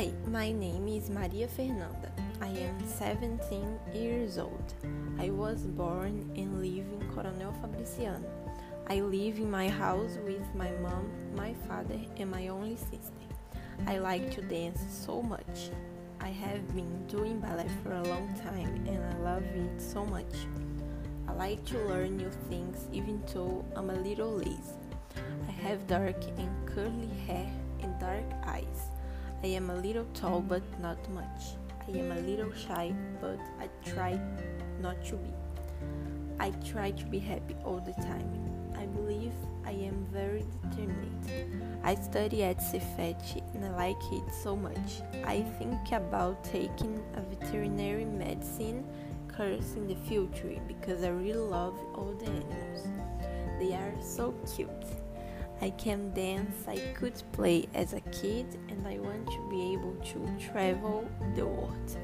Hi, my name is Maria Fernanda. I am 17 years old. I was born and live in Coronel Fabriciano. I live in my house with my mom, my father, and my only sister. I like to dance so much. I have been doing ballet for a long time and I love it so much. I like to learn new things even though I'm a little lazy. I have dark and curly hair and dark eyes. I am a little tall mm-hmm. but not much. I am a little shy but I try not to be. I try to be happy all the time. I believe I am very determined. I study at Cefet and I like it so much. I think about taking a veterinary medicine course in the future because I really love all the animals. They are so cute. I can dance, I could play as a kid, and I want to be able to travel the world.